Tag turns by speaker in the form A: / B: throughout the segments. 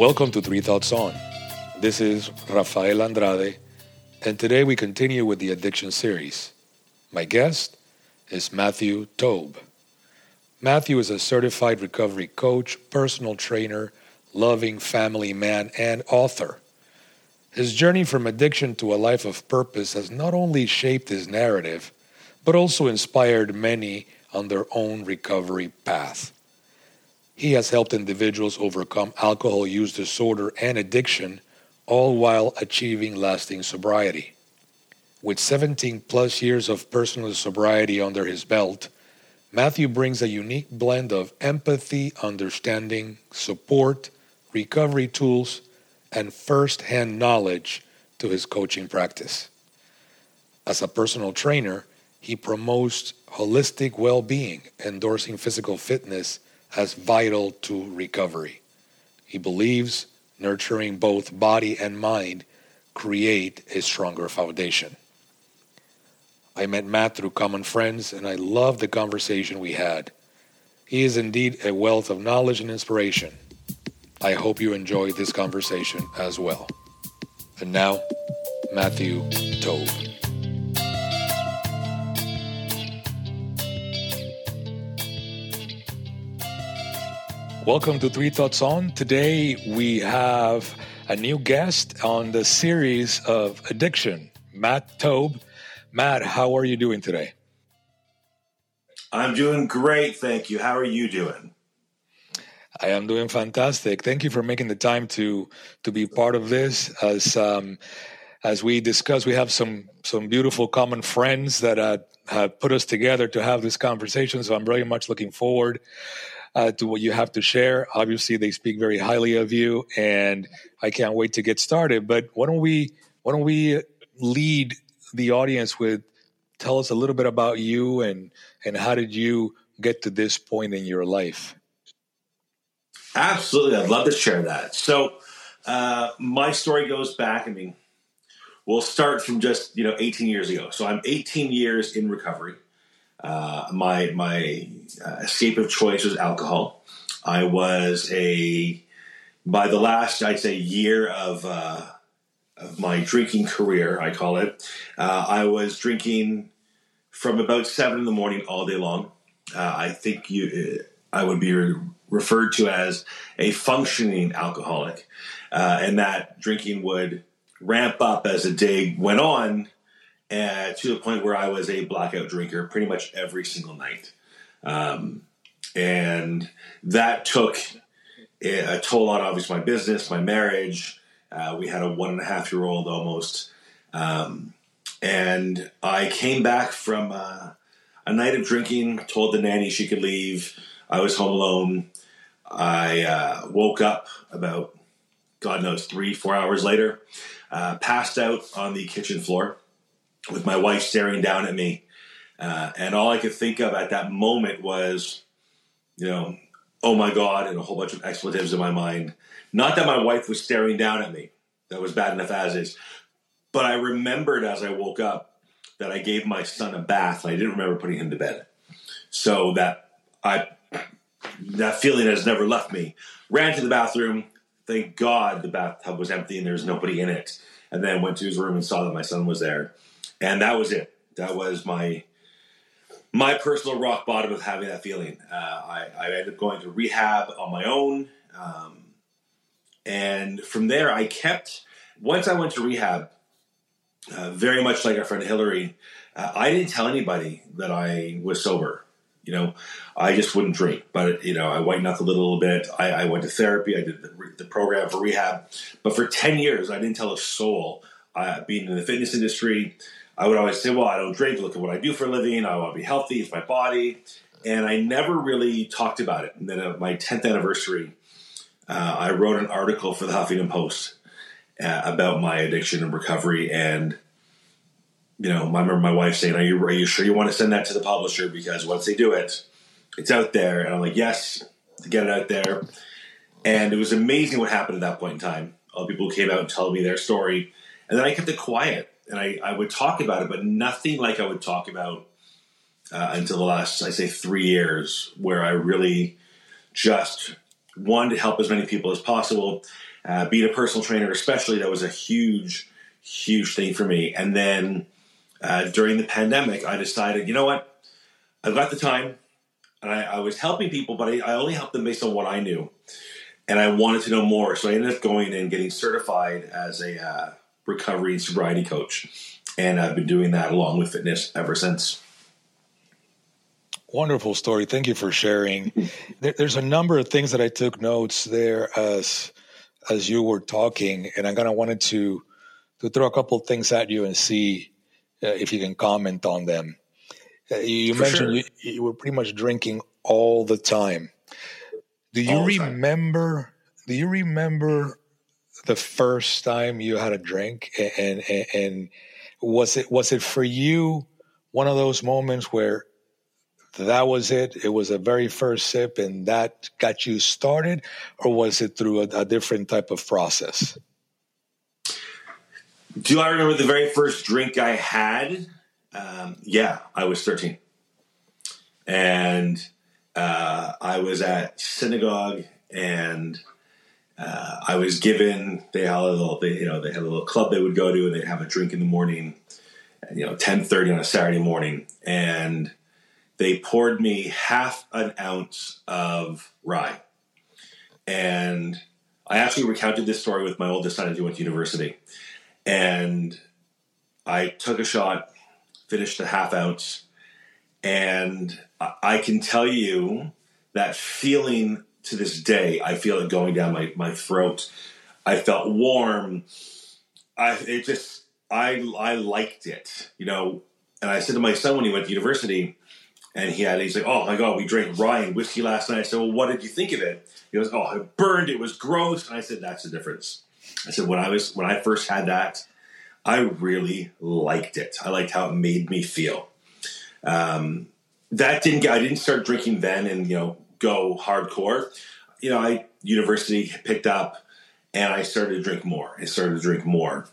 A: Welcome to Three Thoughts On. This is Rafael Andrade, and today we continue with the addiction series. My guest is Matthew Taub. Matthew is a certified recovery coach, personal trainer, loving family man, and author. His journey from addiction to a life of purpose has not only shaped his narrative, but also inspired many on their own recovery path. He has helped individuals overcome alcohol use disorder and addiction, all while achieving lasting sobriety. With 17 plus years of personal sobriety under his belt, Matthew brings a unique blend of empathy, understanding, support, recovery tools, and first hand knowledge to his coaching practice. As a personal trainer, he promotes holistic well being, endorsing physical fitness as vital to recovery. He believes nurturing both body and mind create a stronger foundation. I met Matt through common friends and I loved the conversation we had. He is indeed a wealth of knowledge and inspiration. I hope you enjoy this conversation as well. And now, Matthew Taub. Welcome to Three Thoughts On. Today we have a new guest on the series of addiction, Matt Taub. Matt, how are you doing today?
B: I'm doing great, thank you. How are you doing?
A: I am doing fantastic. Thank you for making the time to to be part of this. As um, as we discussed, we have some some beautiful common friends that uh, have put us together to have this conversation. So I'm very much looking forward uh, to what you have to share. Obviously, they speak very highly of you, and I can't wait to get started. But why don't we why don't we lead the audience with tell us a little bit about you and and how did you get to this point in your life?
B: Absolutely, I'd love to share that. So, uh, my story goes back. I mean, we'll start from just you know 18 years ago. So I'm 18 years in recovery. Uh, my my uh, escape of choice was alcohol. I was a by the last I'd say year of uh, of my drinking career, I call it. Uh, I was drinking from about seven in the morning all day long. Uh, I think you I would be re- referred to as a functioning alcoholic, and that drinking would ramp up as the day went on uh, to the point where I was a blackout drinker pretty much every single night. Um, and that took a toll on obviously my business, my marriage. Uh, we had a one and a half year old almost. Um, and I came back from uh, a night of drinking, told the nanny she could leave. I was home alone. I uh, woke up about, God knows, three, four hours later, uh, passed out on the kitchen floor with my wife staring down at me. Uh, and all I could think of at that moment was, you know, oh my God, and a whole bunch of expletives in my mind. Not that my wife was staring down at me, that was bad enough as is. But I remembered as I woke up that I gave my son a bath. I didn't remember putting him to bed. So that I that feeling has never left me. Ran to the bathroom. Thank God the bathtub was empty and there was nobody in it. And then went to his room and saw that my son was there and that was it. That was my my personal rock bottom of having that feeling. Uh, I, I, ended up going to rehab on my own, um, and from there I kept. Once I went to rehab, uh, very much like our friend Hillary, uh, I didn't tell anybody that I was sober. You know, I just wouldn't drink, but you know, I white knuckled a little bit. I, I went to therapy. I did the, the, program for rehab, but for ten years, I didn't tell a soul. Uh, being in the fitness industry, I would always say, well, I don't drink. Look at what I do for a living. I want to be healthy. It's my body. And I never really talked about it. And then at my 10th anniversary, uh, I wrote an article for the Huffington Post uh, about my addiction and recovery. And, you know, I remember my wife saying, are you, are you sure you want to send that to the publisher? Because once they do it, it's out there. And I'm like, yes, to get it out there. And it was amazing what happened at that point in time. All the people came out and told me their story. And then I kept it quiet and I, I would talk about it, but nothing like I would talk about uh, until the last, I say, three years, where I really just one to help as many people as possible. Uh, being a personal trainer, especially, that was a huge, huge thing for me. And then uh, during the pandemic, I decided, you know what, I've got the time, and I, I was helping people, but I, I only helped them based on what I knew and I wanted to know more. So I ended up going and getting certified as a uh, recovery and sobriety coach, and I've been doing that along with fitness ever since.
A: Wonderful story. Thank you for sharing. There, there's a number of things that I took notes there as as you were talking, and I kind of wanted to to throw a couple things at you and see uh, if you can comment on them. Uh, you, you mentioned sure. you, you were pretty much drinking all the time. Do you remember? Do you remember the first time you had a drink, and, and and was it was it for you one of those moments where that was it? It was a very first sip, and that got you started, or was it through a, a different type of process?
B: Do I remember the very first drink I had? Um, yeah, I was thirteen, and uh, I was at synagogue and uh, I was given they had a little they, you know they had a little club they would go to and they'd have a drink in the morning you know 10:30 on a Saturday morning. And they poured me half an ounce of rye. And I actually recounted this story with my oldest son as he went to university. And I took a shot finished a half ounce. And I can tell you that feeling to this day, I feel it going down my, my throat. I felt warm. I it just I I liked it, you know. And I said to my son when he went to university, and he had he's like, "Oh my god, we drank rye and whiskey last night." I said, "Well, what did you think of it?" He goes, "Oh, it burned. It was gross." And I said, "That's the difference." I said, "When I was when I first had that, I really liked it. I liked how it made me feel." Um, that didn't I didn't start drinking then and, you know, go hardcore. You know, I, university picked up and I started to drink more. I started to drink more.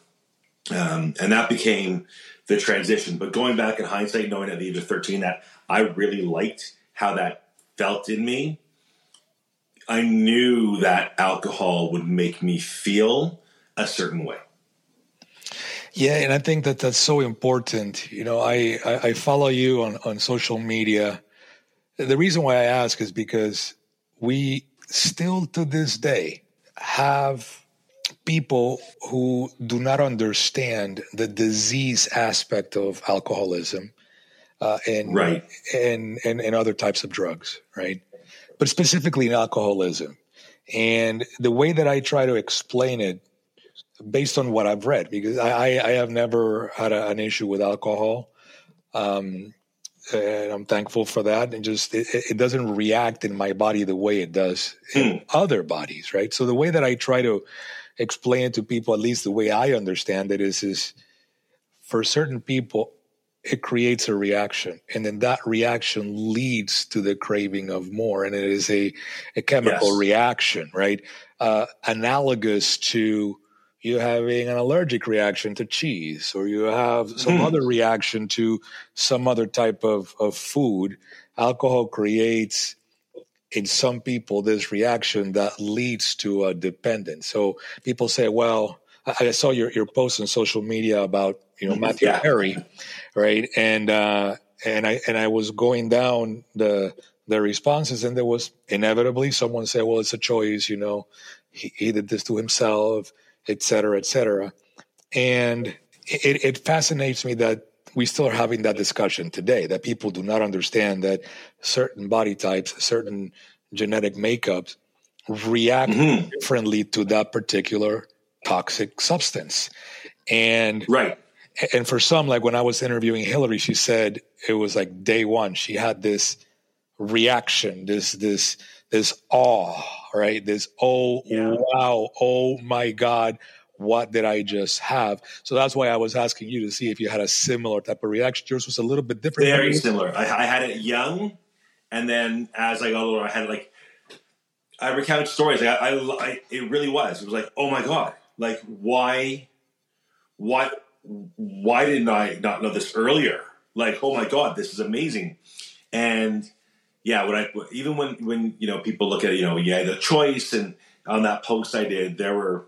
B: Um, and that became the transition. But going back in hindsight, knowing at the age of 13 that I really liked how that felt in me, I knew that alcohol would make me feel a certain way.
A: Yeah, and I think that that's so important. You know, I, I, I follow you on, on social media. The reason why I ask is because we still to this day have people who do not understand the disease aspect of alcoholism uh, and,
B: right.
A: and, and, and other types of drugs, right? But specifically in alcoholism. And the way that I try to explain it based on what I've read, because I, I have never had a, an issue with alcohol. Um, and I'm thankful for that. And just it, it, doesn't react in my body the way it does in hmm. other bodies, right? So the way that I try to explain it to people, at least the way I understand it, is is for certain people, it creates a reaction, and then that reaction leads to the craving of more, and it is a a chemical yes. reaction, right? Uh, analogous to you're having an allergic reaction to cheese or you have some mm. other reaction to some other type of, of food, alcohol creates in some people this reaction that leads to a dependence. So people say, well, I saw your, your post on social media about, you know, Matthew yeah. Perry, right? And, uh, and I, and I was going down the, the responses and there was inevitably someone said, well, it's a choice, you know, he, he did this to himself et cetera, et cetera. And it, it fascinates me that we still are having that discussion today that people do not understand that certain body types, certain genetic makeups react mm-hmm. differently to that particular toxic substance. And
B: right.
A: And for some, like when I was interviewing Hillary, she said it was like day one. She had this reaction, this this this awe, right? This oh yeah. wow, oh my God, what did I just have? So that's why I was asking you to see if you had a similar type of reaction. Yours was a little bit different.
B: Very similar. I, I, had it young, and then as I got older, I had like I recounted stories. I, I, I it really was. It was like oh my God, like why, why, why didn't I not know this earlier? Like oh my God, this is amazing, and yeah, when I even when when you know people look at you know yeah the choice and on that post I did there were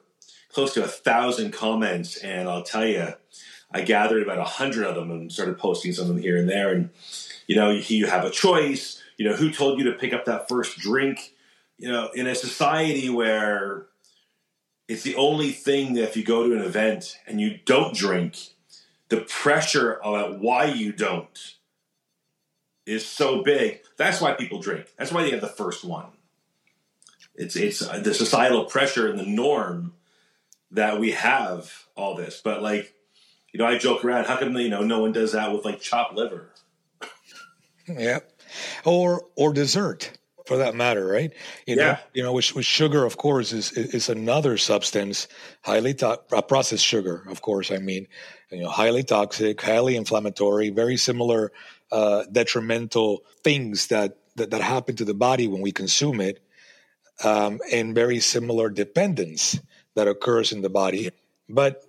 B: close to a thousand comments and I'll tell you I gathered about a hundred of them and started posting some of them here and there and you know you, you have a choice you know who told you to pick up that first drink you know in a society where it's the only thing that if you go to an event and you don't drink the pressure about why you don't is so big. That's why people drink. That's why they have the first one. It's it's the societal pressure and the norm that we have all this. But like, you know, I joke around. How come you know no one does that with like chopped liver?
A: Yeah, or or dessert for that matter, right? You know, yeah. you know, with, with sugar, of course, is is another substance, highly to- uh, processed sugar, of course. I mean, you know, highly toxic, highly inflammatory, very similar uh, detrimental things that, that, that happen to the body when we consume it, um, and very similar dependence that occurs in the body, but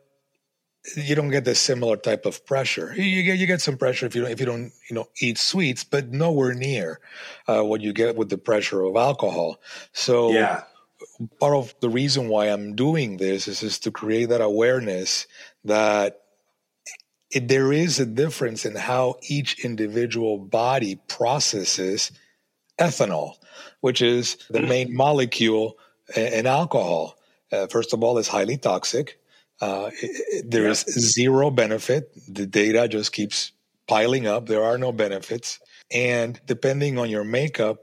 A: you don't get the similar type of pressure. You get you get some pressure if you don't if you don't you know eat sweets, but nowhere near uh, what you get with the pressure of alcohol. So
B: yeah.
A: Part of the reason why I'm doing this is, is to create that awareness that it, there is a difference in how each individual body processes ethanol, which is the mm. main molecule in alcohol. Uh, first of all, it's highly toxic. Uh, it, there yeah. is zero benefit. The data just keeps piling up. There are no benefits. And depending on your makeup,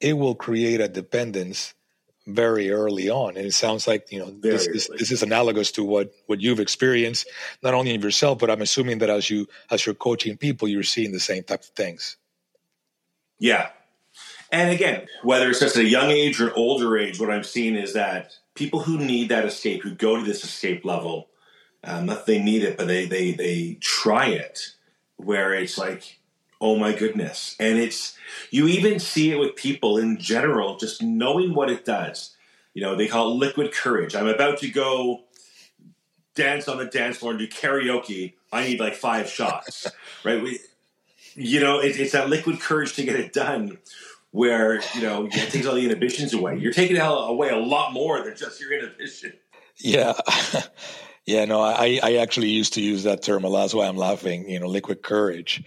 A: it will create a dependence very early on. And it sounds like, you know, this, this, this, is analogous to what, what you've experienced, not only of yourself, but I'm assuming that as you, as you're coaching people, you're seeing the same type of things.
B: Yeah. And again, whether it's just at a young age or an older age, what I'm seeing is that people who need that escape, who go to this escape level, um, not they need it, but they, they, they try it where it's like, oh my goodness. And it's, you even see it with people in general, just knowing what it does. You know, they call it liquid courage. I'm about to go dance on the dance floor and do karaoke. I need like five shots, right? We, you know, it, it's that liquid courage to get it done where, you know, it takes all the inhibitions away. You're taking away a lot more than just your inhibition.
A: Yeah. Yeah, no, I, I actually used to use that term a lot. That's why I'm laughing. You know, liquid courage.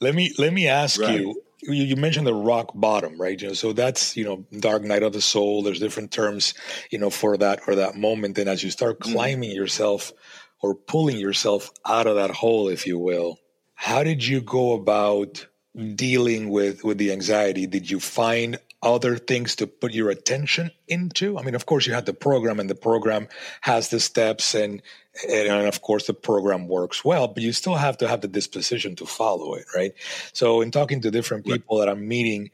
A: Let me let me ask right. you, you. You mentioned the rock bottom, right? You know, so that's you know, dark night of the soul. There's different terms, you know, for that or that moment. And as you start mm-hmm. climbing mm. yourself or pulling yourself out of that hole, if you will, how did you go about dealing with with the anxiety? Did you find other things to put your attention into? I mean, of course, you had the program, and the program has the steps, and and of course, the program works well. But you still have to have the disposition to follow it, right? So, in talking to different people that I'm meeting,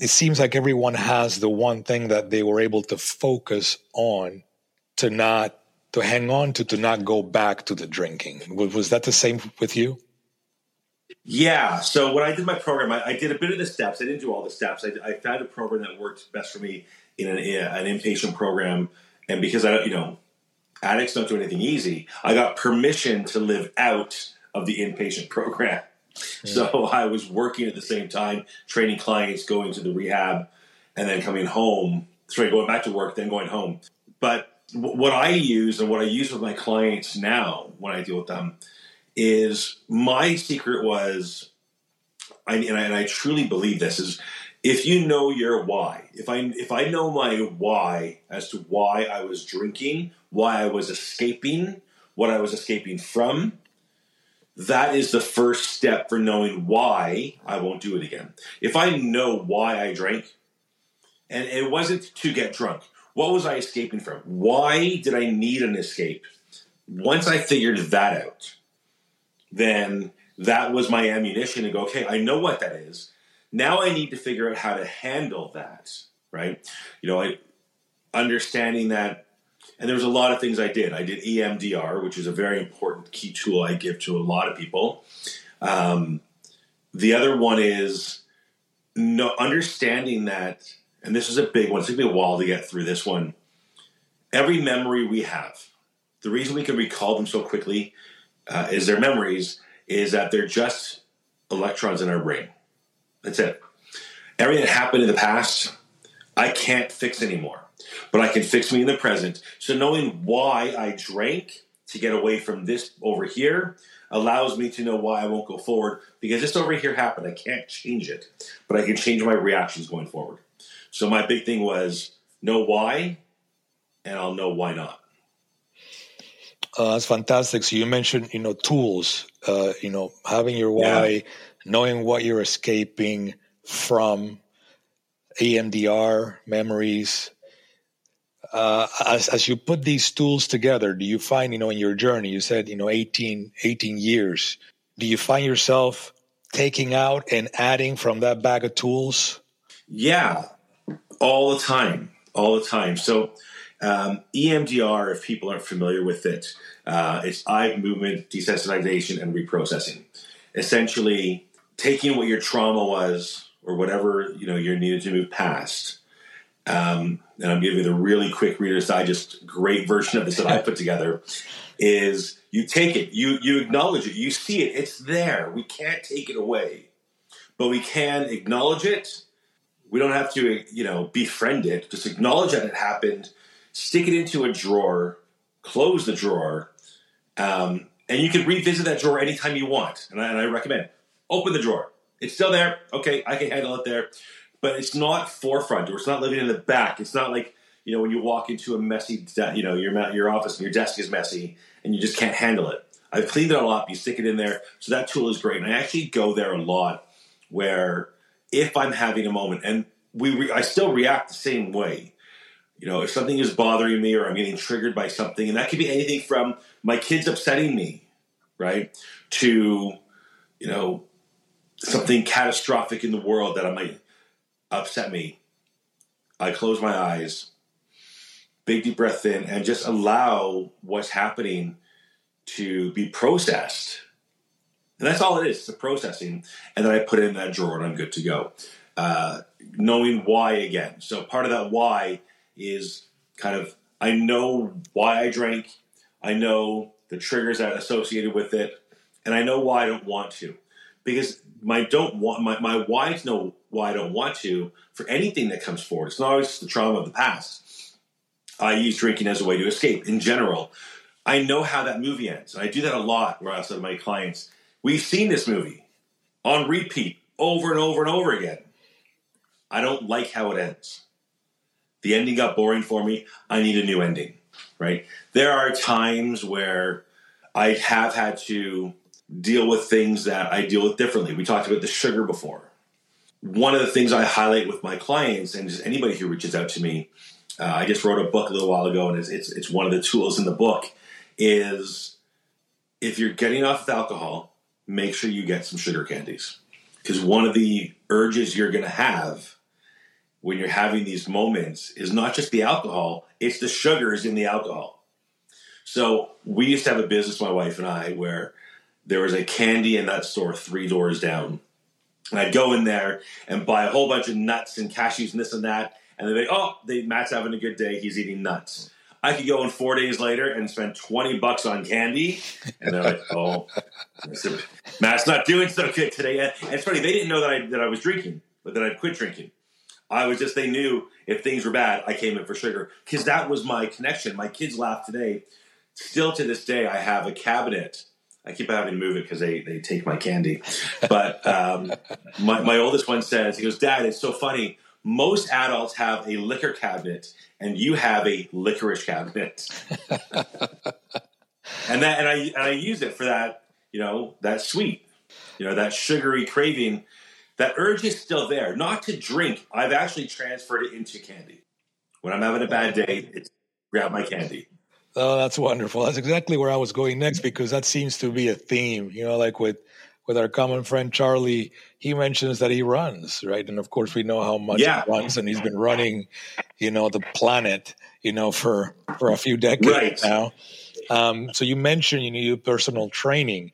A: it seems like everyone has the one thing that they were able to focus on to not to hang on to to not go back to the drinking. Was that the same with you?
B: Yeah. So when I did my program, I, I, did a bit of the steps. I didn't do all the steps. I, I found a program that worked best for me in an, an inpatient program, and because I, you know, addicts don't do anything easy, I got permission to live out of the inpatient program. Yeah. So I was working at the same time, training clients, going to the rehab, and then coming home. Sorry, going back to work, then going home. But what I use and what I use with my clients now when I deal with them is my secret was, I, and, I, and I truly believe this is if you know your why, if I if I know my why as to why I was drinking, why I was escaping, what I was escaping from, that is the first step for knowing why I won't do it again. If I know why I drank, and it wasn't to get drunk, what was I escaping from? Why did I need an escape? Once I figured that out, then that was my ammunition to go, okay, I know what that is. Now I need to figure out how to handle that, right? You know, I, understanding that, and there was a lot of things I did. I did EMDR, which is a very important key tool I give to a lot of people. Um, the other one is no, understanding that, and this is a big one. It took me a while to get through this one. Every memory we have, the reason we can recall them so quickly uh, is their memories is that they're just electrons in our brain. That's it. everything that happened in the past, I can't fix anymore, but I can fix me in the present. So knowing why I drank to get away from this over here allows me to know why I won't go forward because this over here happened. I can't change it, but I can change my reactions going forward. So my big thing was know why, and I'll know why not.
A: Uh, that's fantastic. So you mentioned, you know, tools. Uh, you know, having your why, yeah. knowing what you're escaping from, EMDR memories. Uh, as, as you put these tools together, do you find, you know, in your journey, you said, you know, 18, 18 years, do you find yourself taking out and adding from that bag of tools?
B: Yeah, all the time, all the time. So um, EMDR, if people aren't familiar with it, uh, it's eye movement desensitization and reprocessing. Essentially, taking what your trauma was or whatever you know you needed to move past. Um, and I'm giving you the really quick Reader's Digest, great version of this that I put together. Is you take it, you you acknowledge it, you see it, it's there. We can't take it away, but we can acknowledge it. We don't have to, you know, befriend it. Just acknowledge that it happened. Stick it into a drawer. Close the drawer, um, and you can revisit that drawer anytime you want. And I, and I recommend open the drawer. It's still there. Okay, I can handle it there, but it's not forefront or it's not living in the back. It's not like you know when you walk into a messy, you know, your your office and your desk is messy and you just can't handle it. I've cleaned it all up. You stick it in there, so that tool is great. And I actually go there a lot where if I'm having a moment and we, re- I still react the same way you know, if something is bothering me or I'm getting triggered by something, and that could be anything from my kids upsetting me, right, to, you know, something catastrophic in the world that might upset me. I close my eyes, big deep breath in, and just allow what's happening to be processed. And that's all it is, the processing. And then I put it in that drawer and I'm good to go. Uh, knowing why again. So part of that why is kind of I know why I drank, I know the triggers that associated with it, and I know why I don't want to. Because my don't want my, my why to know why I don't want to for anything that comes forward. It's not always the trauma of the past. I use drinking as a way to escape in general. I know how that movie ends. And I do that a lot where I say to my clients, we've seen this movie on repeat over and over and over again. I don't like how it ends. The ending got boring for me. I need a new ending, right? There are times where I have had to deal with things that I deal with differently. We talked about the sugar before. One of the things I highlight with my clients and just anybody who reaches out to me, uh, I just wrote a book a little while ago, and it's, it's, it's one of the tools in the book is if you're getting off of alcohol, make sure you get some sugar candies because one of the urges you're going to have when you're having these moments is not just the alcohol, it's the sugars in the alcohol. So we used to have a business, my wife and I, where there was a candy and nut store three doors down. And I'd go in there and buy a whole bunch of nuts and cashews and this and that. And they'd be, oh, they, Matt's having a good day. He's eating nuts. I could go in four days later and spend 20 bucks on candy. And they're like, oh, Matt's not doing so good today. And it's funny, they didn't know that I, that I was drinking, but that I'd quit drinking. I was just, they knew if things were bad, I came in for sugar. Because that was my connection. My kids laugh today. Still to this day, I have a cabinet. I keep having to move it because they, they take my candy. But um, my, my oldest one says, he goes, Dad, it's so funny. Most adults have a liquor cabinet, and you have a licorice cabinet. and that and I and I use it for that, you know, that sweet, you know, that sugary craving that urge is still there. Not to drink. I've actually transferred it into candy. When I'm having a bad day, it's grab my candy.
A: Oh, that's wonderful. That's exactly where I was going next because that seems to be a theme. You know, like with with our common friend Charlie, he mentions that he runs, right? And of course, we know how much
B: yeah.
A: he runs, and he's been running, you know, the planet, you know, for for a few decades right. now. Um, so you mentioned you need personal training.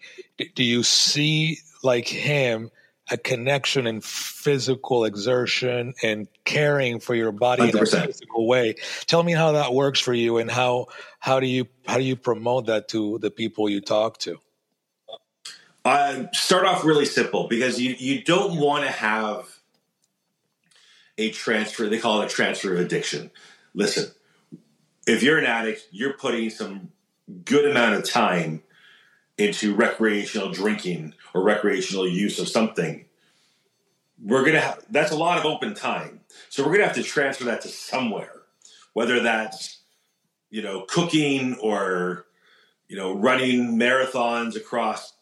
A: do you see like him? A connection and physical exertion and caring for your body 100%. in a physical way. Tell me how that works for you and how how do you how do you promote that to the people you talk to?
B: Uh, start off really simple because you you don't want to have a transfer. They call it a transfer of addiction. Listen, if you're an addict, you're putting some good amount of time into recreational drinking or recreational use of something. We're gonna have that's a lot of open time. So we're gonna have to transfer that to somewhere, whether that's you know cooking or you know running marathons across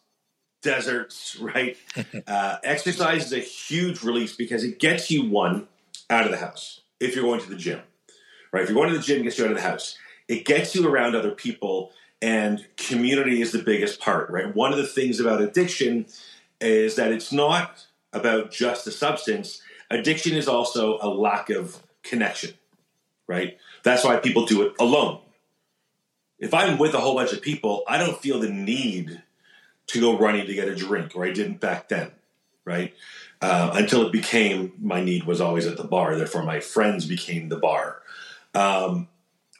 B: deserts, right? uh, exercise is a huge release because it gets you one out of the house if you're going to the gym, right? If you're going to the gym, it gets you out of the house. It gets you around other people, and community is the biggest part, right? One of the things about addiction is that it's not about just the substance. Addiction is also a lack of connection, right? That's why people do it alone. If I'm with a whole bunch of people, I don't feel the need to go running to get a drink, or I didn't back then, right? Uh, until it became my need was always at the bar. Therefore, my friends became the bar. Um,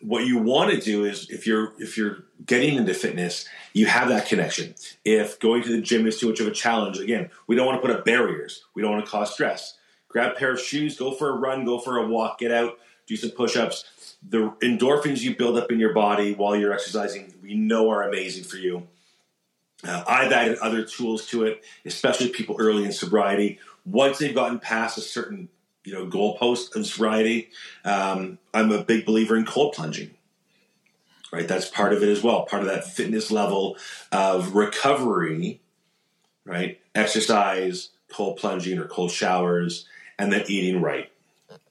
B: what you want to do is if you're if you're getting into fitness, you have that connection. If going to the gym is too much of a challenge, again, we don't want to put up barriers. We don't want to cause stress. Grab a pair of shoes, go for a run, go for a walk, get out, do some push-ups. The endorphins you build up in your body while you're exercising, we know are amazing for you. Uh, I've added other tools to it, especially people early in sobriety. Once they've gotten past a certain you know goalpost in sobriety, um, I'm a big believer in cold plunging. Right, that's part of it as well. Part of that fitness level of recovery. Right, exercise, cold plunging or cold showers, and then eating right.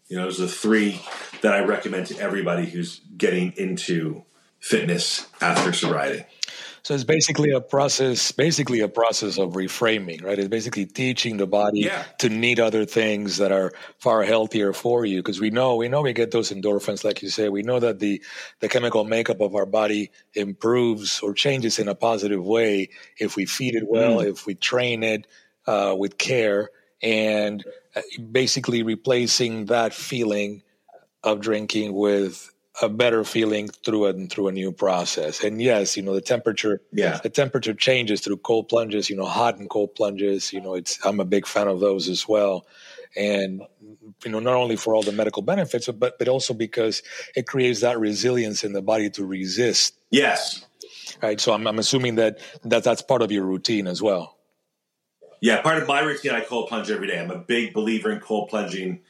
B: You know, those are the three that I recommend to everybody who's getting into fitness after sobriety.
A: So it's basically a process, basically a process of reframing, right? It's basically teaching the body
B: yeah.
A: to need other things that are far healthier for you. Because we know, we know we get those endorphins, like you say. We know that the the chemical makeup of our body improves or changes in a positive way if we feed it well, mm. if we train it uh, with care, and uh, basically replacing that feeling of drinking with a better feeling through a through a new process. And yes, you know the temperature.
B: Yeah,
A: the temperature changes through cold plunges. You know, hot and cold plunges. You know, it's I'm a big fan of those as well. And you know, not only for all the medical benefits, but but also because it creates that resilience in the body to resist.
B: Yes.
A: Right. So I'm I'm assuming that that that's part of your routine as well.
B: Yeah, part of my routine. I cold plunge every day. I'm a big believer in cold plunging.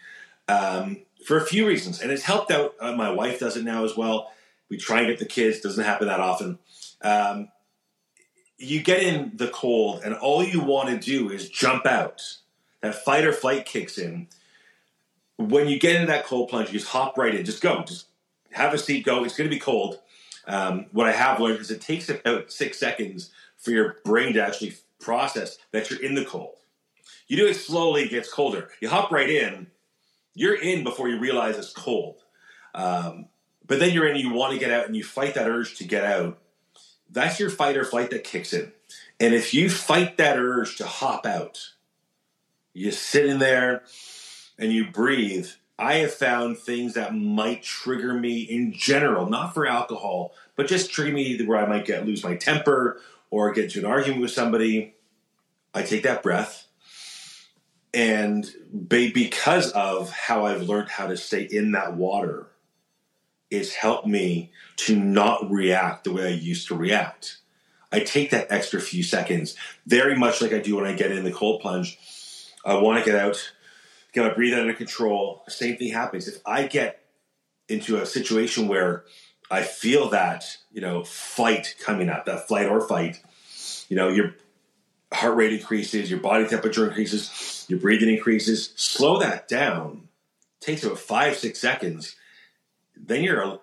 B: Um, for a few reasons, and it's helped out. Uh, my wife does it now as well. We try and get the kids; doesn't happen that often. Um, you get in the cold, and all you want to do is jump out. That fight or flight kicks in. When you get into that cold plunge, you just hop right in. Just go. Just have a seat. Go. It's going to be cold. Um, what I have learned is it takes about six seconds for your brain to actually process that you're in the cold. You do it slowly; it gets colder. You hop right in you're in before you realize it's cold. Um, but then you're in, you want to get out, and you fight that urge to get out. That's your fight or flight that kicks in. And if you fight that urge to hop out, you sit in there and you breathe. I have found things that might trigger me in general, not for alcohol, but just trigger me where I might get lose my temper or get into an argument with somebody. I take that breath and because of how I've learned how to stay in that water, it's helped me to not react the way I used to react. I take that extra few seconds, very much like I do when I get in the cold plunge. I want to get out, get my breathing under control. Same thing happens. If I get into a situation where I feel that, you know, fight coming up, that flight or fight, you know, you're heart rate increases, your body temperature increases, your breathing increases. Slow that down. It takes about five, six seconds. Then you're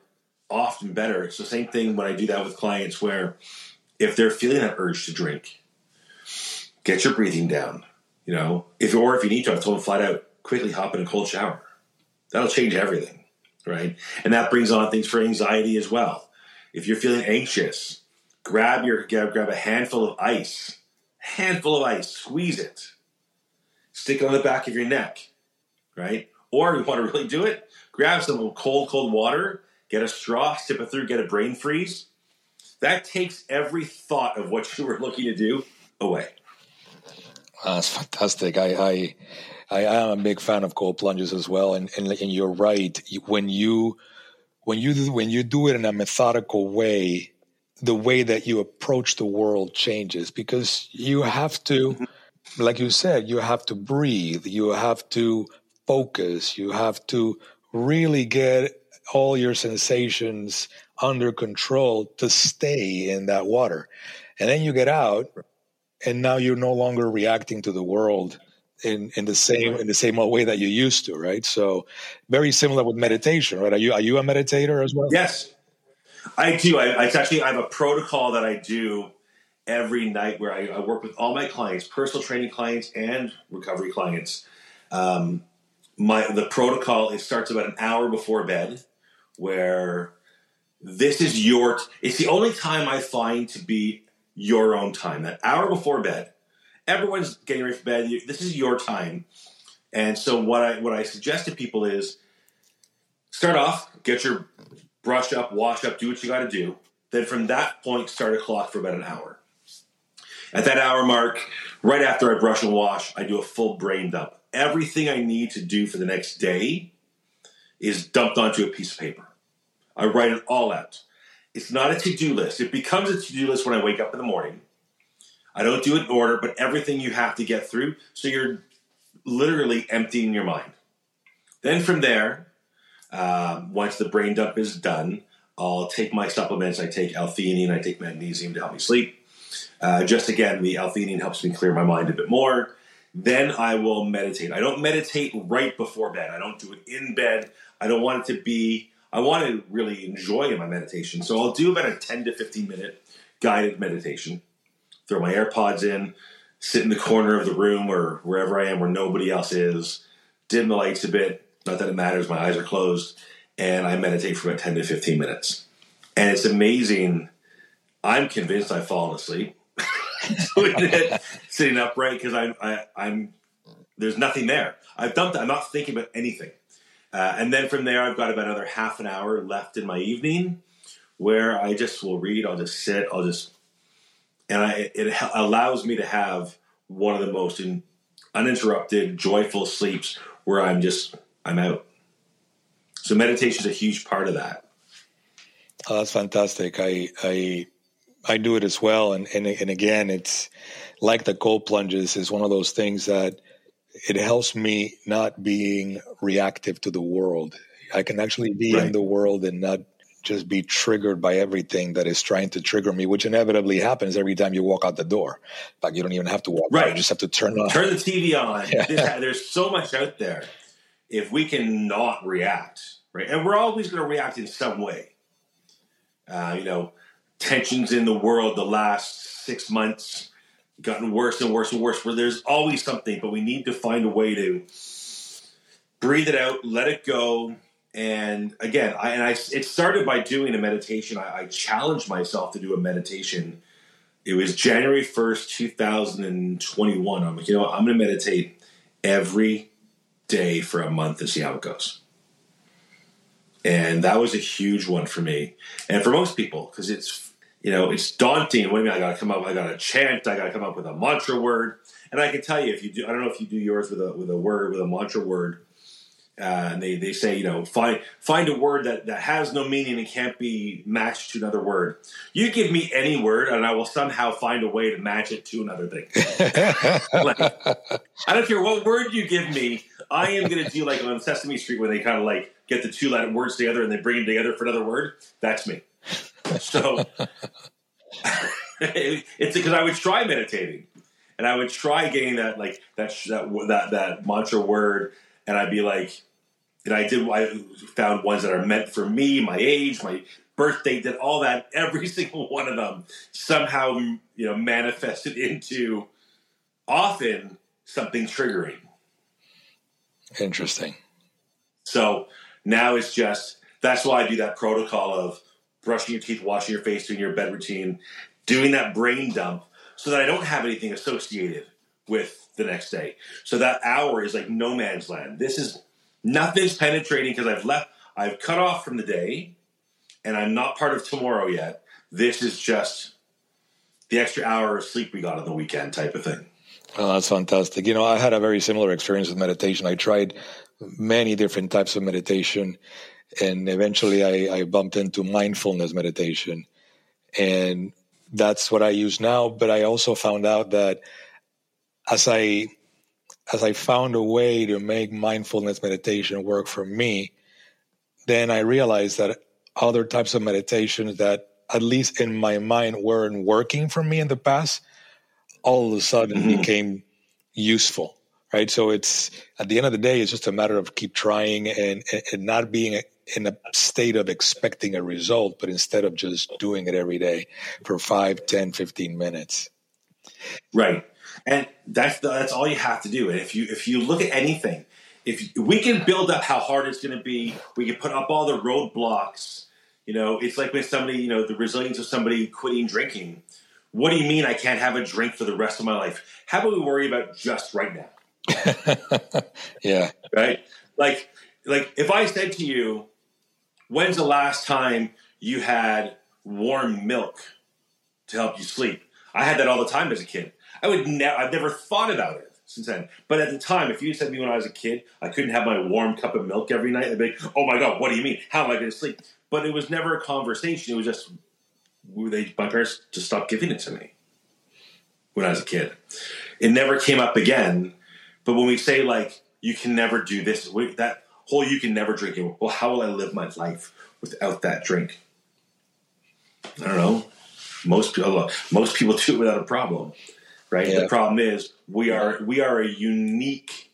B: often better. It's the same thing when I do that with clients where if they're feeling that urge to drink, get your breathing down. You know, if or if you need to, I've told them flat out, quickly hop in a cold shower. That'll change everything, right? And that brings on things for anxiety as well. If you're feeling anxious, grab your grab, grab a handful of ice handful of ice, squeeze it, stick it on the back of your neck, right? Or you want to really do it, grab some cold, cold water, get a straw, sip it through, get a brain freeze. That takes every thought of what you were looking to do away.
A: That's fantastic. I, I I am a big fan of cold plunges as well, and and, and you're right. When you when you when you do it in a methodical way, the way that you approach the world changes because you have to, mm-hmm. like you said, you have to breathe, you have to focus, you have to really get all your sensations under control to stay in that water. And then you get out and now you're no longer reacting to the world in, in the same in the same old way that you used to, right? So very similar with meditation, right? Are you are you a meditator as well?
B: Yes, I do. I, actually I have a protocol that I do every night where I, I, work with all my clients, personal training clients and recovery clients. Um, my the protocol it starts about an hour before bed, where this is your. It's the only time I find to be your own time. That hour before bed, everyone's getting ready for bed. This is your time, and so what I what I suggest to people is start off, get your brush up, wash up, do what you got to do. Then from that point, start a clock for about an hour. At that hour mark, right after I brush and wash, I do a full brain dump. Everything I need to do for the next day is dumped onto a piece of paper. I write it all out. It's not a to do list. It becomes a to do list when I wake up in the morning. I don't do it in order, but everything you have to get through. So you're literally emptying your mind. Then from there, um, once the brain dump is done, I'll take my supplements. I take L-theanine, I take magnesium to help me sleep. Uh, just again, the L-theanine helps me clear my mind a bit more. Then I will meditate. I don't meditate right before bed. I don't do it in bed. I don't want it to be. I want to really enjoy my meditation. So I'll do about a 10 to 15 minute guided meditation. Throw my AirPods in, sit in the corner of the room or wherever I am where nobody else is, dim the lights a bit, not that it matters. My eyes are closed, and I meditate for about ten to fifteen minutes. And it's amazing. I'm convinced I've fallen asleep sitting upright because I'm I, I'm there's nothing there. I've dumped. I'm not thinking about anything. Uh, and then from there, I've got about another half an hour left in my evening where I just will read. I'll just sit. I'll just and I it allows me to have one of the most in, uninterrupted, joyful sleeps where I'm just I'm out. So meditation is a huge part of that.
A: Oh, that's fantastic. I I I do it as well, and and and again, it's like the cold plunges is one of those things that it helps me not being reactive to the world. I can actually be right. in the world and not just be triggered by everything that is trying to trigger me, which inevitably happens every time you walk out the door. Like you don't even have to walk right. Out, you just have to turn on.
B: Turn the TV on. Yeah. There's so much out there if we can not react, right? And we're always going to react in some way. Uh, you know, tensions in the world the last six months gotten worse and worse and worse. Where there's always something, but we need to find a way to breathe it out, let it go. And again, I and I it started by doing a meditation. I, I challenged myself to do a meditation. It was January first, two thousand and twenty-one. I'm like, you know, what? I'm going to meditate every day for a month and see how it goes. And that was a huge one for me, and for most people, because it's you know it's daunting. What do you mean? I got to come up. I got to chant. I got to come up with a mantra word. And I can tell you, if you do, I don't know if you do yours with a with a word with a mantra word uh, and they, they say, you know, find find a word that, that has no meaning and can't be matched to another word. You give me any word, and I will somehow find a way to match it to another thing. like, I don't care what word you give me. I am going to do like on Sesame Street where they kind of like get the two letter words together and they bring them together for another word. That's me. So it's because I would try meditating, and I would try getting that like that that that that mantra word and I'd be like, and I did. I found ones that are meant for me, my age, my birthday, did all that. Every single one of them somehow, you know, manifested into often something triggering.
A: Interesting.
B: So now it's just that's why I do that protocol of brushing your teeth, washing your face, doing your bed routine, doing that brain dump, so that I don't have anything associated with the next day. So that hour is like no man's land. This is nothing's penetrating because I've left, I've cut off from the day and I'm not part of tomorrow yet. This is just the extra hour of sleep we got on the weekend type of thing.
A: Oh, that's fantastic. You know, I had a very similar experience with meditation. I tried many different types of meditation, and eventually I, I bumped into mindfulness meditation. And that's what I use now. But I also found out that as I as I found a way to make mindfulness meditation work for me, then I realized that other types of meditations that at least in my mind weren't working for me in the past all of a sudden mm-hmm. became useful right? So it's at the end of the day it's just a matter of keep trying and, and not being in a state of expecting a result but instead of just doing it every day for 5 10 15 minutes.
B: Right. And that's the, that's all you have to do. And if you if you look at anything if we can build up how hard it's going to be we can put up all the roadblocks you know it's like when somebody you know the resilience of somebody quitting drinking what do you mean I can't have a drink for the rest of my life? How about we worry about just right now?
A: yeah.
B: Right? Like like if I said to you, when's the last time you had warm milk to help you sleep? I had that all the time as a kid. I would never I've never thought about it since then. But at the time, if you said to me when I was a kid, I couldn't have my warm cup of milk every night, I'd be like, oh my God, what do you mean? How am I going to sleep? But it was never a conversation. It was just they my parents just stopped giving it to me when I was a kid. It never came up again. But when we say like you can never do this, that whole you can never drink it. Well, how will I live my life without that drink? I don't know. Most people, oh, most people do it without a problem, right? Yeah. The problem is we are we are a unique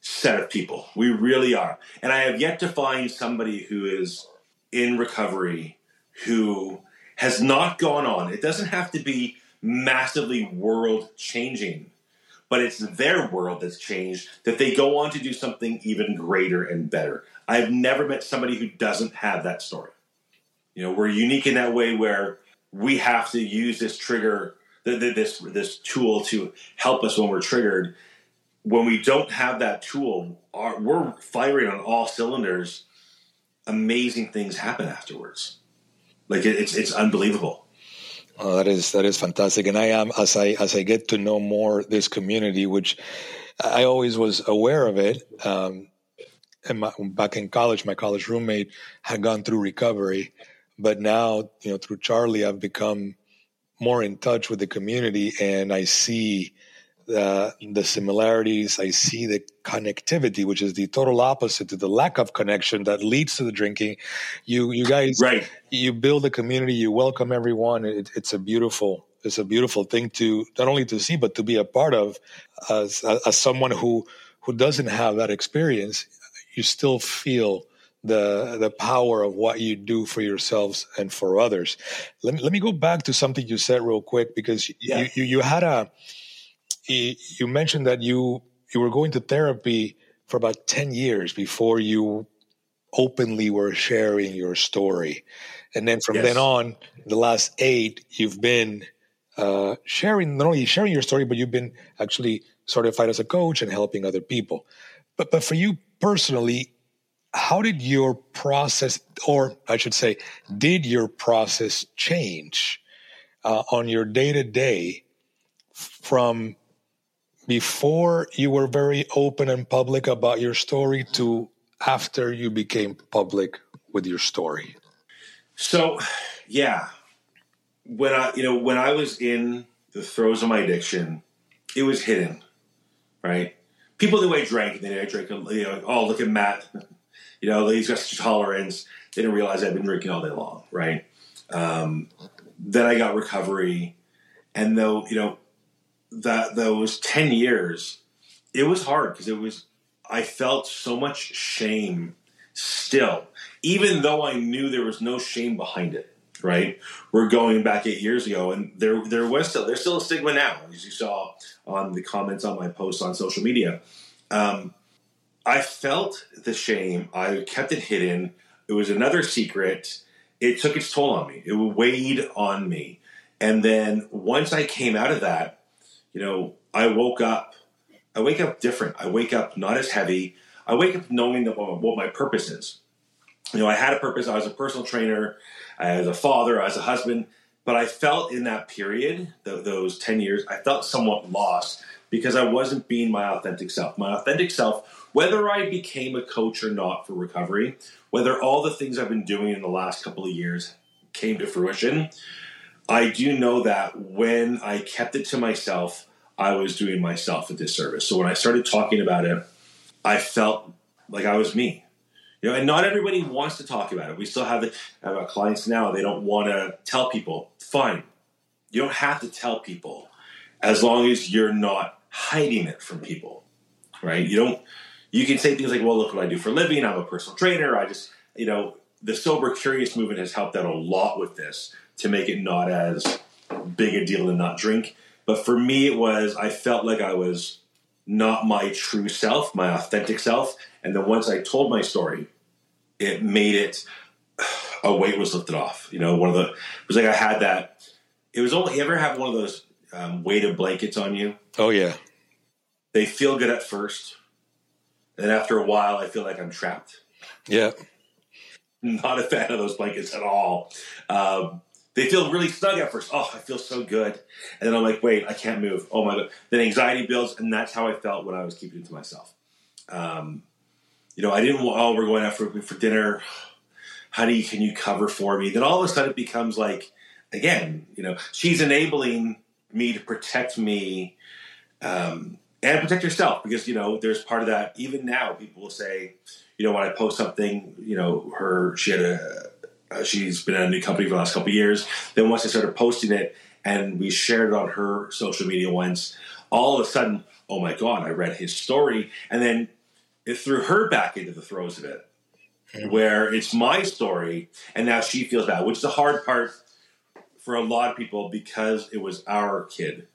B: set of people. We really are, and I have yet to find somebody who is in recovery who has not gone on. It doesn't have to be massively world changing, but it's their world that's changed that they go on to do something even greater and better. I've never met somebody who doesn't have that story. You know, we're unique in that way where we have to use this trigger, this this tool to help us when we're triggered. When we don't have that tool, we're firing on all cylinders. Amazing things happen afterwards. Like it, it's it's unbelievable.
A: Oh, that is that is fantastic, and I am as I as I get to know more this community, which I always was aware of it. Um, and my, back in college, my college roommate had gone through recovery, but now you know through Charlie, I've become more in touch with the community, and I see the the similarities. I see the connectivity, which is the total opposite to the lack of connection that leads to the drinking. You you guys,
B: right?
A: You build a community. You welcome everyone. It, it's a beautiful it's a beautiful thing to not only to see but to be a part of as as someone who who doesn't have that experience. You still feel the the power of what you do for yourselves and for others. Let me, let me go back to something you said real quick because yeah. you, you you had a you mentioned that you you were going to therapy for about 10 years before you openly were sharing your story and then from yes. then on the last eight you've been uh, sharing not only sharing your story but you've been actually certified as a coach and helping other people but but for you personally how did your process or i should say did your process change uh, on your day to day from before you were very open and public about your story to after you became public with your story?
B: So, yeah, when I you know when I was in the throes of my addiction, it was hidden, right? People knew I drank, and they knew I drank. You know, oh look at Matt, you know he's got such tolerance. They didn't realize I'd been drinking all day long, right? Um, then I got recovery, and though you know that those 10 years it was hard because it was i felt so much shame still even though i knew there was no shame behind it right? We're going back eight years ago and there there was still there's still a stigma now as you saw on the comments on my posts on social media. Um, i felt the shame. I kept it hidden. It was another secret. It took its toll on me. It weighed on me. And then once i came out of that you know, I woke up, I wake up different. I wake up not as heavy. I wake up knowing that, uh, what my purpose is. You know, I had a purpose. I was a personal trainer, as a father, as a husband, but I felt in that period, those 10 years, I felt somewhat lost because I wasn't being my authentic self. My authentic self, whether I became a coach or not for recovery, whether all the things I've been doing in the last couple of years came to fruition, I do know that when I kept it to myself, I was doing myself a disservice. So when I started talking about it, I felt like I was me. You know, and not everybody wants to talk about it. We still have, the, have clients now, they don't want to tell people. Fine. You don't have to tell people as long as you're not hiding it from people, right? You don't, you can say things like, well, look what I do for a living. I'm a personal trainer. I just, you know, the sober curious movement has helped out a lot with this to make it not as big a deal to not drink. But for me, it was, I felt like I was not my true self, my authentic self. And then once I told my story, it made it a weight was lifted off. You know, one of the it was like I had that. It was only you ever have one of those um, weighted blankets on you.
A: Oh yeah,
B: they feel good at first, and after a while, I feel like I'm trapped.
A: Yeah,
B: not a fan of those blankets at all. Um, they feel really snug at first. Oh, I feel so good, and then I'm like, wait, I can't move. Oh my god! Then anxiety builds, and that's how I felt when I was keeping it to myself. Um, you know, I didn't. Oh, we're going out for for dinner. Honey, can you cover for me? Then all of a sudden it becomes like, again, you know, she's enabling me to protect me um, and protect yourself because you know there's part of that. Even now, people will say, you know, when I post something, you know, her she had a she's been at a new company for the last couple years. Then once I started posting it and we shared it on her social media once, all of a sudden, oh my god, I read his story, and then it threw her back into the throes of it, mm-hmm. where it's my story, and now she feels bad, which is the hard part for a lot of people because it was our kid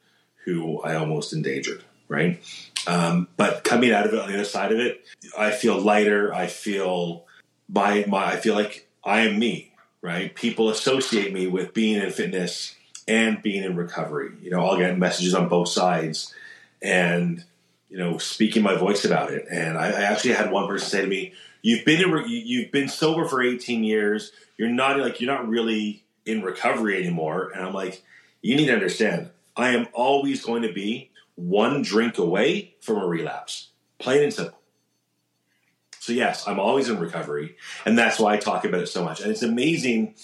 B: who I almost endangered, right? Um, but coming out of it on the other side of it, I feel lighter. I feel my my. I feel like I am me, right? People associate me with being in fitness and being in recovery. You know, I'll get messages on both sides, and you know, speaking my voice about it. And I, I actually had one person say to me, "You've been in, you've been sober for 18 years. You're not like you're not really in recovery anymore." And I'm like, "You need to understand. I am always going to be one drink away from a relapse. Plain and simple." So yes, I'm always in recovery, and that's why I talk about it so much. And it's amazing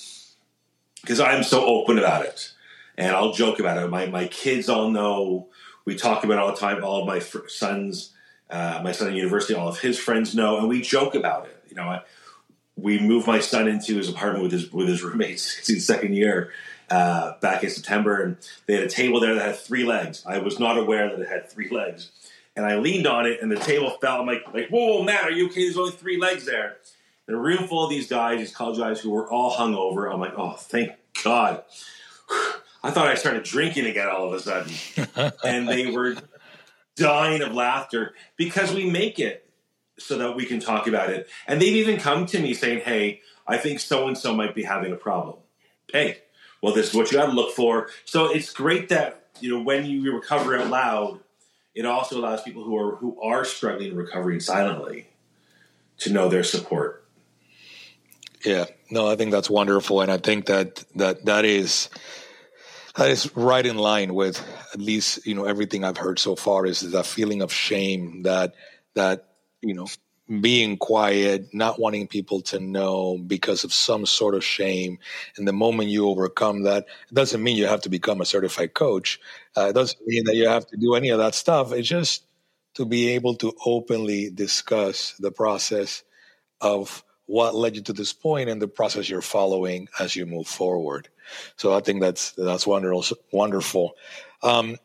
B: because I'm so open about it, and I'll joke about it. My my kids all know we talk about it all the time. All of my fr- sons, uh, my son at university, all of his friends know, and we joke about it. You know, I, we moved my son into his apartment with his with his roommates. His second year uh, back in September, and they had a table there that had three legs. I was not aware that it had three legs, and I leaned on it, and the table fell. I'm like, like, whoa, Matt, are you okay? There's only three legs there. And a room full of these guys, these college guys who were all hungover. I'm like, oh, thank God. I thought I started drinking again all of a sudden. and they were dying of laughter because we make it so that we can talk about it. And they've even come to me saying, hey, I think so and so might be having a problem. Hey, well, this is what you got to look for. So it's great that, you know, when you recover out loud, it also allows people who are who are struggling and recovering silently to know their support.
A: Yeah, no, I think that's wonderful, and I think that that that is that is right in line with at least you know everything I've heard so far is that feeling of shame that that you know being quiet, not wanting people to know because of some sort of shame. And the moment you overcome that, it doesn't mean you have to become a certified coach. Uh, it doesn't mean that you have to do any of that stuff. It's just to be able to openly discuss the process of what led you to this point and the process you're following as you move forward. So I think that's that's wonderful. Wonderful. Um,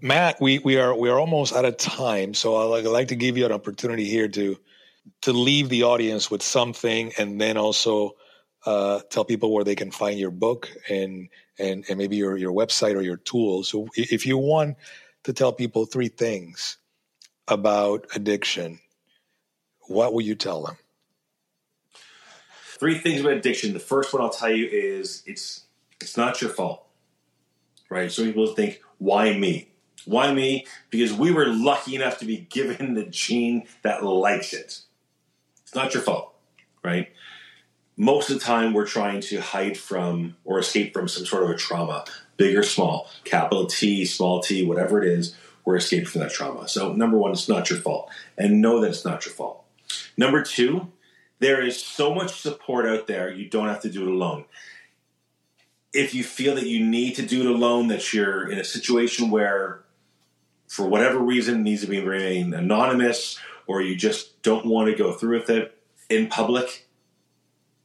A: Matt, we, we are we are almost out of time, so I'd like, I'd like to give you an opportunity here to to leave the audience with something, and then also uh, tell people where they can find your book and and and maybe your your website or your tools. So if you want to tell people three things about addiction, what will you tell them?
B: Three things about addiction. The first one I'll tell you is it's it's not your fault, right? So people think, why me? Why me? Because we were lucky enough to be given the gene that likes it. It's not your fault, right? Most of the time, we're trying to hide from or escape from some sort of a trauma, big or small, capital T, small t, whatever it is. we're escaping from that trauma. So, number one, it's not your fault, and know that it's not your fault. Number two, there is so much support out there, you don't have to do it alone. If you feel that you need to do it alone, that you're in a situation where, for whatever reason, needs to be remain anonymous, or you just don't want to go through with it in public,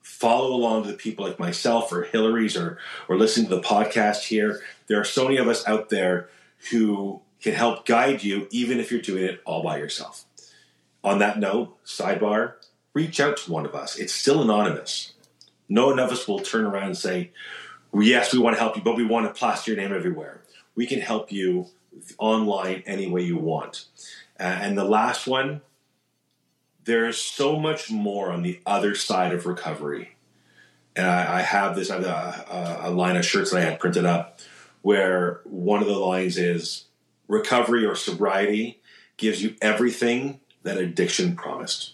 B: follow along to the people like myself or Hillary's or or listen to the podcast here. There are so many of us out there who can help guide you, even if you're doing it all by yourself. On that note, sidebar, reach out to one of us. It's still anonymous. No one of us will turn around and say, Yes, we want to help you, but we want to plaster your name everywhere. We can help you online any way you want. Uh, and the last one, there's so much more on the other side of recovery. And I, I have this, I have a, a, line of shirts that I had printed up where one of the lines is recovery or sobriety gives you everything that addiction promised.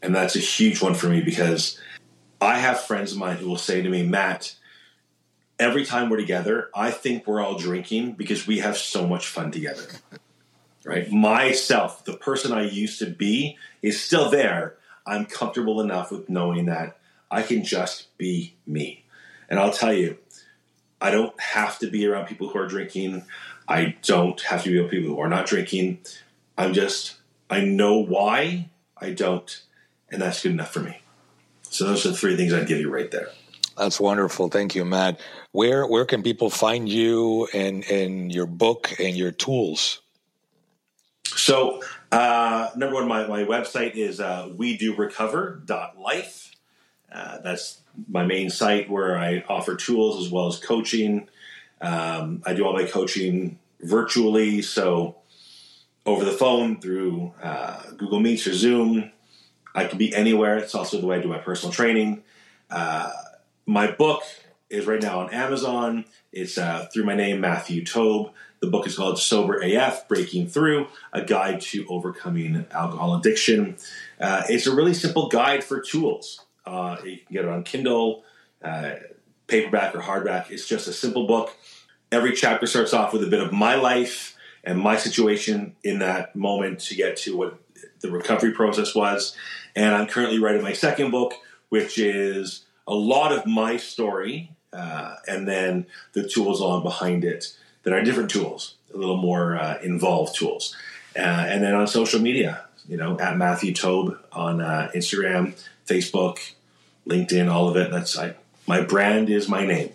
B: And that's a huge one for me because I have friends of mine who will say to me, Matt, every time we're together, I think we're all drinking because we have so much fun together. Right? Myself, the person I used to be, is still there. I'm comfortable enough with knowing that I can just be me. And I'll tell you, I don't have to be around people who are drinking. I don't have to be with people who are not drinking. I'm just, I know why I don't, and that's good enough for me. So those are the three things I'd give you right there.
A: That's wonderful. Thank you, Matt. Where where can people find you and and your book and your tools?
B: So, uh, number one, my, my website is uh, we do recover.life. Uh, that's my main site where I offer tools as well as coaching. Um, I do all my coaching virtually, so over the phone through uh, Google Meets or Zoom. I can be anywhere. It's also the way I do my personal training. Uh, my book is right now on Amazon. It's uh, through my name, Matthew Taub. The book is called Sober AF Breaking Through A Guide to Overcoming Alcohol Addiction. Uh, it's a really simple guide for tools. Uh, you can get it on Kindle, uh, paperback, or hardback. It's just a simple book. Every chapter starts off with a bit of my life and my situation in that moment to get to what the recovery process was. And I'm currently writing my second book, which is a lot of my story uh, and then the tools on behind it that are different tools, a little more uh, involved tools. Uh, and then on social media, you know, at Matthew Taub on uh, Instagram, Facebook, LinkedIn, all of it. That's I, my brand is my name.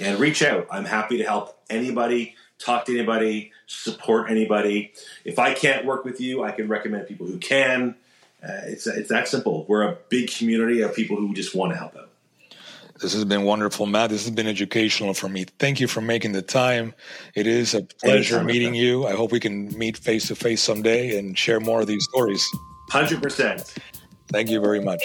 B: And reach out. I'm happy to help anybody, talk to anybody, support anybody. If I can't work with you, I can recommend people who can. Uh, it's it's that simple. We're a big community of people who just want to help out.
A: This has been wonderful, Matt. This has been educational for me. Thank you for making the time. It is a pleasure meeting you. I hope we can meet face to face someday and share more of these stories.
B: 100%.
A: Thank you very much.